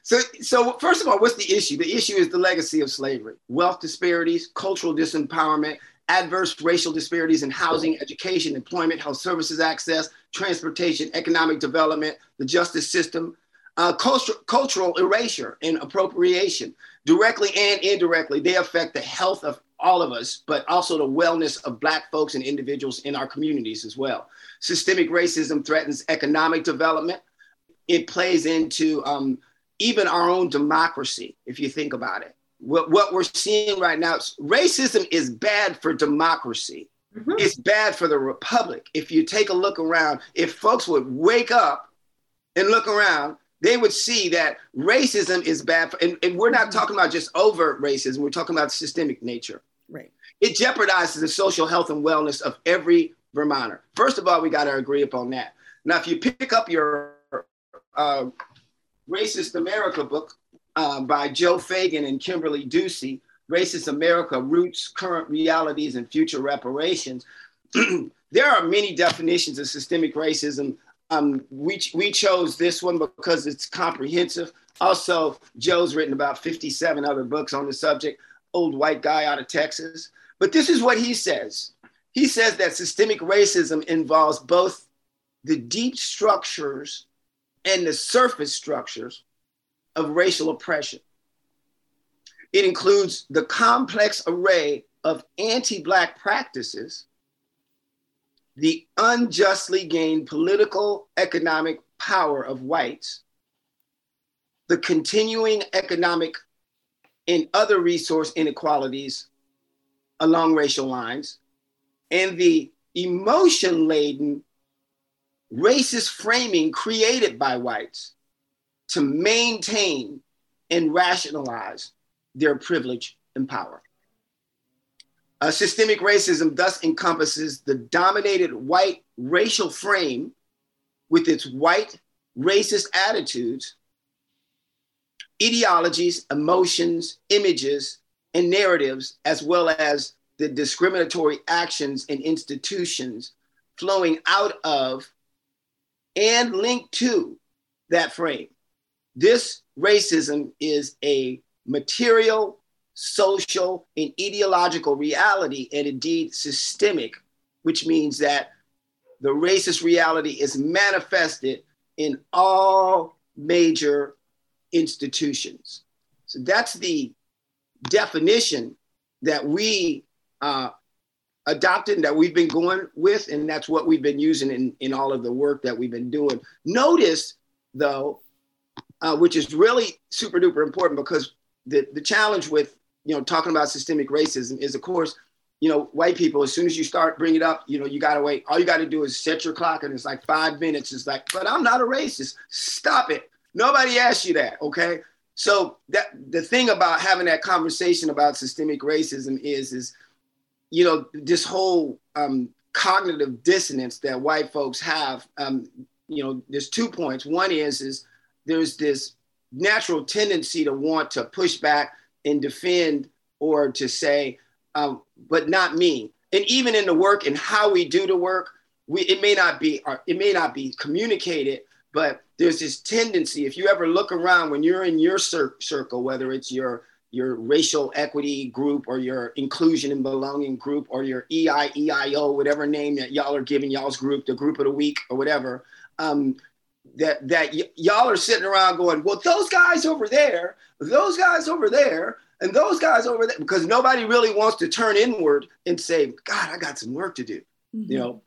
so, so first of all, what's the issue? The issue is the legacy of slavery, wealth disparities, cultural disempowerment, adverse racial disparities in housing, education, employment, health services access, transportation, economic development, the justice system, uh, cultural, cultural erasure and appropriation, directly and indirectly, they affect the health of all of us, but also the wellness of Black folks and individuals in our communities as well. Systemic racism threatens economic development. It plays into um, even our own democracy, if you think about it. What, what we're seeing right now, racism is bad for democracy. Mm-hmm. It's bad for the republic. If you take a look around, if folks would wake up and look around, they would see that racism is bad. For, and, and we're not mm-hmm. talking about just overt racism, we're talking about systemic nature. Right. It jeopardizes the social health and wellness of every Vermonter. First of all, we got to agree upon that. Now, if you pick up your uh, Racist America book uh, by Joe Feagin and Kimberly Ducey, Racist America Roots, Current Realities, and Future Reparations, there are many definitions of systemic racism. Um, we, we chose this one because it's comprehensive. Also, Joe's written about 57 other books on the subject old white guy out of Texas. But this is what he says. He says that systemic racism involves both the deep structures and the surface structures of racial oppression. It includes the complex array of anti Black practices, the unjustly gained political economic power of whites, the continuing economic in other resource inequalities along racial lines, and the emotion laden racist framing created by whites to maintain and rationalize their privilege and power. Uh, systemic racism thus encompasses the dominated white racial frame with its white racist attitudes ideologies, emotions, images, and narratives, as well as the discriminatory actions and institutions flowing out of and linked to that frame. This racism is a material, social, and ideological reality, and indeed systemic, which means that the racist reality is manifested in all major institutions. So that's the definition that we uh, adopted, that we've been going with, and that's what we've been using in, in all of the work that we've been doing. Notice, though, uh, which is really super duper important because the, the challenge with you know talking about systemic racism is of course you know white people as soon as you start bringing it up you know you got to wait all you got to do is set your clock and it's like five minutes it's like but i'm not a racist stop it Nobody asked you that, okay? So that the thing about having that conversation about systemic racism is, is you know, this whole um, cognitive dissonance that white folks have. Um, you know, there's two points. One is is there's this natural tendency to want to push back and defend or to say, um, but not me. And even in the work and how we do the work, we it may not be or it may not be communicated, but there's this tendency. If you ever look around when you're in your cir- circle, whether it's your your racial equity group or your inclusion and belonging group or your EIEIO, whatever name that y'all are giving y'all's group, the group of the week or whatever, um, that that y- y'all are sitting around going, well, those guys over there, those guys over there, and those guys over there, because nobody really wants to turn inward and say, God, I got some work to do. Mm-hmm. You know,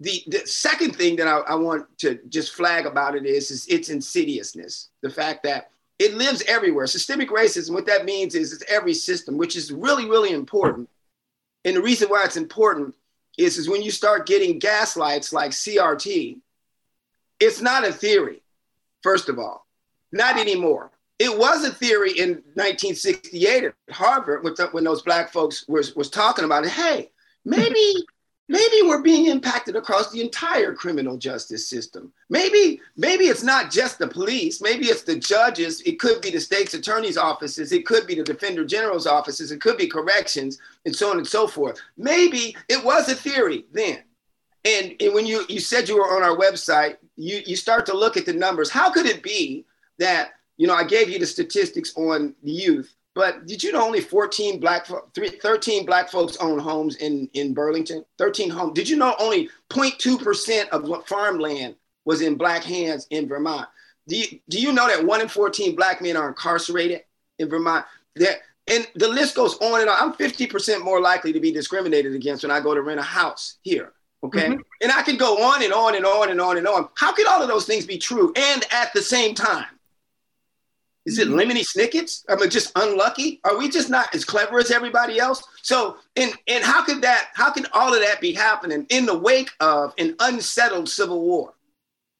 the, the second thing that I, I want to just flag about it is, is its insidiousness. The fact that it lives everywhere. Systemic racism, what that means is it's every system, which is really, really important. And the reason why it's important is, is when you start getting gaslights like CRT, it's not a theory, first of all, not anymore. It was a theory in 1968 at Harvard when those black folks was, was talking about it. Hey, maybe maybe we're being impacted across the entire criminal justice system. Maybe, maybe it's not just the police, maybe it's the judges, it could be the state's attorney's offices, it could be the defender general's offices, it could be corrections, and so on and so forth. Maybe it was a theory then. And, and when you, you said you were on our website, you, you start to look at the numbers. How could it be that, you know, I gave you the statistics on youth, but did you know only 14 black, 13 black folks own homes in, in Burlington? 13 homes. Did you know only 0.2% of farmland was in black hands in Vermont? Do you, do you know that one in 14 black men are incarcerated in Vermont? That, and the list goes on and on. I'm 50% more likely to be discriminated against when I go to rent a house here. Okay. Mm-hmm. And I can go on and on and on and on and on. How could all of those things be true and at the same time? Is it lemony snickets? Am I just unlucky? Are we just not as clever as everybody else? So, and and how could that? How can all of that be happening in the wake of an unsettled civil war,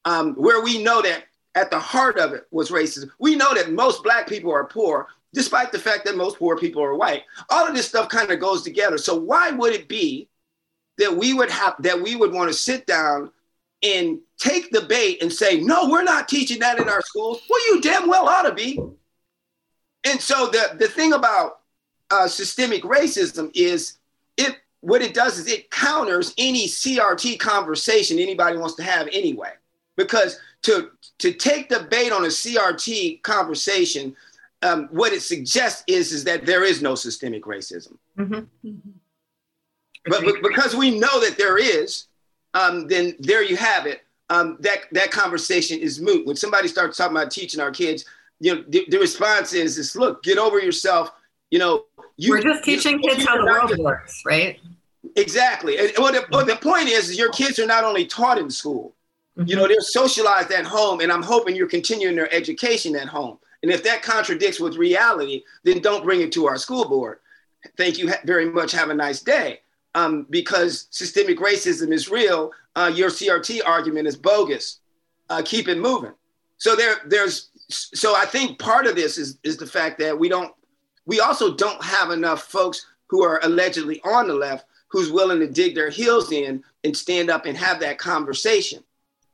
um, where we know that at the heart of it was racism? We know that most black people are poor, despite the fact that most poor people are white. All of this stuff kind of goes together. So why would it be that we would have that we would want to sit down and take the bait and say, no, we're not teaching that in our schools. Well, you damn well ought to be. And so the, the thing about uh, systemic racism is it what it does is it counters any CRT conversation anybody wants to have anyway. Because to to take the bait on a CRT conversation, um, what it suggests is is that there is no systemic racism. Mm-hmm. Mm-hmm. But, but because we know that there is, um, then there you have it. Um, that that conversation is moot. When somebody starts talking about teaching our kids, you know, the, the response is, is look, get over yourself. You know, you, we're just teaching you, kids how the world just, works, right? Exactly. And well, the, well, the point is, is your kids are not only taught in school, mm-hmm. you know, they're socialized at home, and I'm hoping you're continuing their education at home. And if that contradicts with reality, then don't bring it to our school board. Thank you very much. Have a nice day um, because systemic racism is real, uh, your CRT argument is bogus. Uh, keep it moving. So there, there's, so I think part of this is is the fact that we don't, we also don't have enough folks who are allegedly on the left who's willing to dig their heels in and stand up and have that conversation.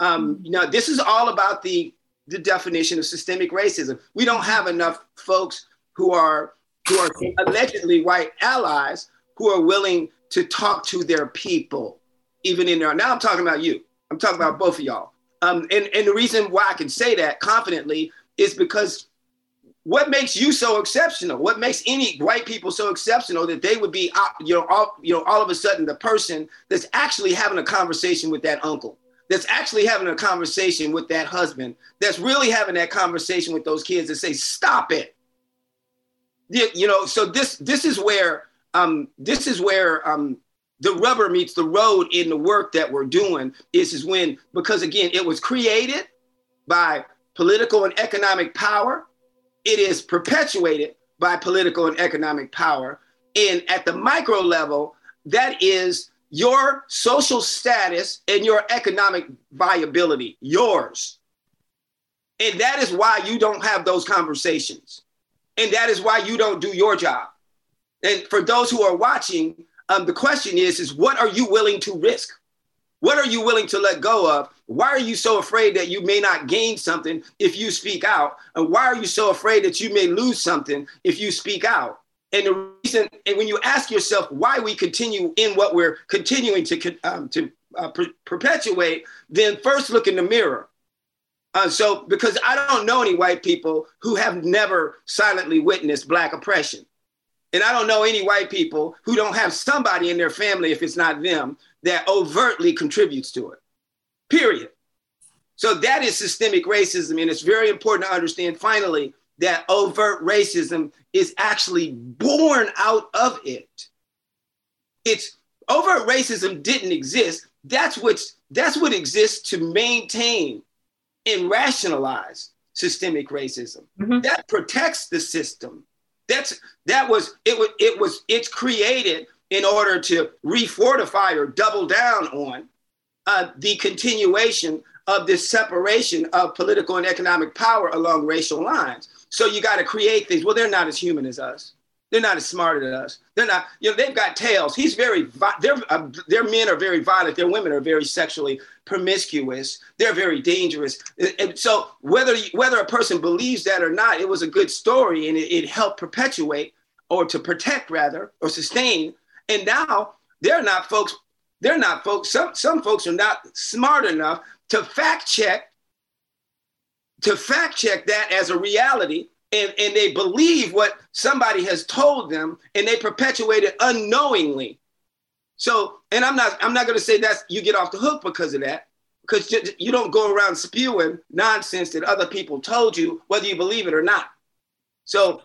Um, you know, this is all about the the definition of systemic racism. We don't have enough folks who are who are allegedly white allies who are willing to talk to their people, even in there. Now I'm talking about you. I'm talking about both of y'all. Um, and, and the reason why I can say that confidently is because what makes you so exceptional? What makes any white people so exceptional that they would be, you know, all, you know, all of a sudden the person that's actually having a conversation with that uncle, that's actually having a conversation with that husband, that's really having that conversation with those kids that say, "Stop it." You, you know, so this this is where um, this is where um, the rubber meets the road in the work that we're doing. This is when because again it was created by political and economic power. It is perpetuated by political and economic power. And at the micro level, that is your social status and your economic viability, yours. And that is why you don't have those conversations. And that is why you don't do your job. And for those who are watching, um, the question is, is what are you willing to risk? What are you willing to let go of why are you so afraid that you may not gain something if you speak out? And why are you so afraid that you may lose something if you speak out? And the reason, and when you ask yourself why we continue in what we're continuing to, um, to uh, per- perpetuate, then first look in the mirror. Uh, so, because I don't know any white people who have never silently witnessed Black oppression. And I don't know any white people who don't have somebody in their family, if it's not them, that overtly contributes to it. Period. So that is systemic racism. And it's very important to understand finally that overt racism is actually born out of it. It's overt racism didn't exist. That's what that's what exists to maintain and rationalize systemic racism. Mm-hmm. That protects the system. That's that was it was it was it's created in order to refortify or double down on uh, the continuation of this separation of political and economic power along racial lines. So you got to create things. Well, they're not as human as us. They're not as smart as us. They're not. You know, they've got tails. He's very. Their uh, their men are very violent. Their women are very sexually promiscuous. They're very dangerous. And so whether whether a person believes that or not, it was a good story and it, it helped perpetuate or to protect rather or sustain. And now they're not folks. They're not folks. Some some folks are not smart enough to fact check to fact check that as a reality and, and they believe what somebody has told them and they perpetuate it unknowingly. So and i'm not i'm not going to say that you get off the hook because of that because you don't go around spewing nonsense that other people told you whether you believe it or not. So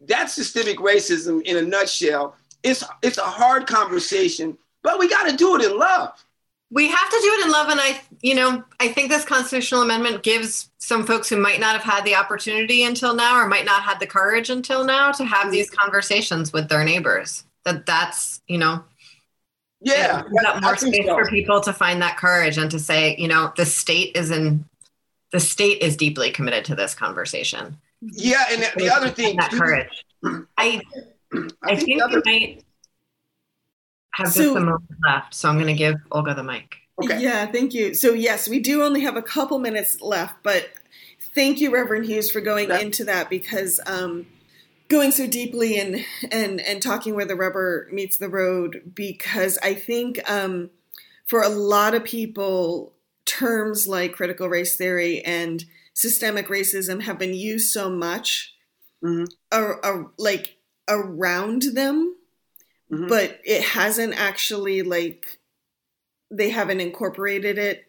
that's systemic racism in a nutshell. It's it's a hard conversation but we got to do it in love we have to do it in love and i you know i think this constitutional amendment gives some folks who might not have had the opportunity until now or might not have the courage until now to have these mm-hmm. conversations with their neighbors. That that's you know yeah. more space so. for people to find that courage and to say you know the state is in the state is deeply committed to this conversation. Yeah and the, the other thing that courage. I i, I think, think other, might have so, just a moment left, so I'm going to give Olga the mic. Okay. Yeah, thank you. So, yes, we do only have a couple minutes left, but thank you, Reverend Hughes, for going into that because um, going so deeply and and and talking where the rubber meets the road. Because I think um, for a lot of people, terms like critical race theory and systemic racism have been used so much, mm-hmm. or, or like around them mm-hmm. but it hasn't actually like they haven't incorporated it.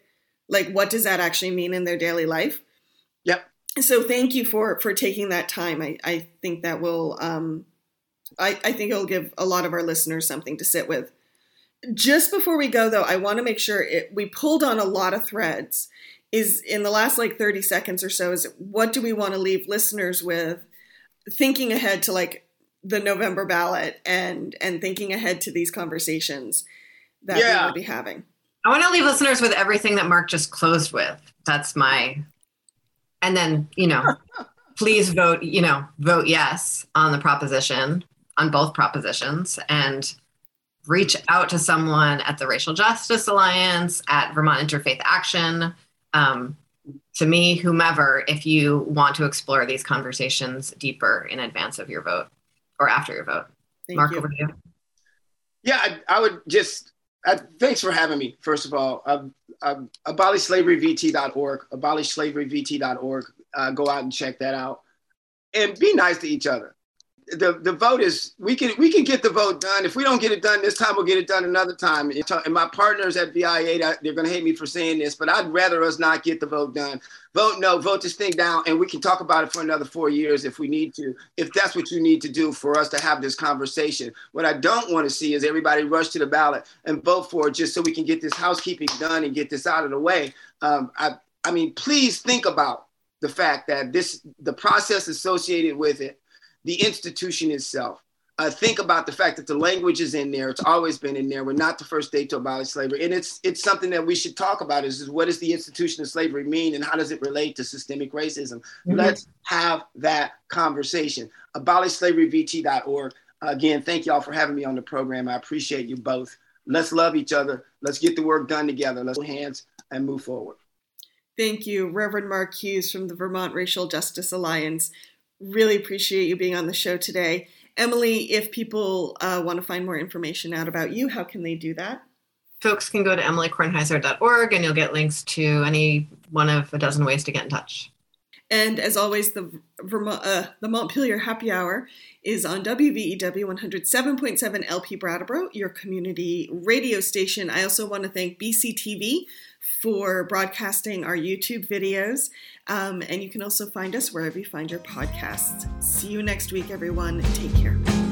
Like what does that actually mean in their daily life? Yep. So thank you for for taking that time. I i think that will um i i think it'll give a lot of our listeners something to sit with. Just before we go though i want to make sure it we pulled on a lot of threads. Is in the last like 30 seconds or so is what do we want to leave listeners with thinking ahead to like the November ballot and and thinking ahead to these conversations that yeah. we will be having. I want to leave listeners with everything that Mark just closed with. That's my and then, you know, please vote, you know, vote yes on the proposition, on both propositions and reach out to someone at the Racial Justice Alliance, at Vermont Interfaith Action, um, to me, whomever, if you want to explore these conversations deeper in advance of your vote or after your vote. Thank Mark, you. over to you. Yeah, I, I would just uh, thanks for having me. First of all, uh, uh, abolishslaveryvt.org, abolishslaveryvt.org. Uh, go out and check that out, and be nice to each other the the vote is we can we can get the vote done. If we don't get it done this time, we'll get it done another time. And my partners at VIA, they're going to hate me for saying this, but I'd rather us not get the vote done. Vote no, vote this thing down, and we can talk about it for another four years if we need to. If that's what you need to do for us to have this conversation. What I don't want to see is everybody rush to the ballot and vote for it just so we can get this housekeeping done and get this out of the way. Um, I I mean, please think about the fact that this the process associated with it the institution itself. Uh, think about the fact that the language is in there. It's always been in there. We're not the first state to abolish slavery, and it's it's something that we should talk about. Is, is what does the institution of slavery mean, and how does it relate to systemic racism? Mm-hmm. Let's have that conversation. AbolishSlaveryVT.org. Again, thank y'all for having me on the program. I appreciate you both. Let's love each other. Let's get the work done together. Let's hold hands and move forward. Thank you, Reverend Mark Hughes from the Vermont Racial Justice Alliance. Really appreciate you being on the show today. Emily, if people uh, want to find more information out about you, how can they do that? Folks can go to emilykornheiser.org and you'll get links to any one of a dozen ways to get in touch. And as always, the Vermont, uh, the Montpelier Happy Hour is on WVEW 107.7 LP Brattleboro, your community radio station. I also want to thank BCTV for broadcasting our YouTube videos. Um, and you can also find us wherever you find your podcasts. See you next week, everyone. Take care.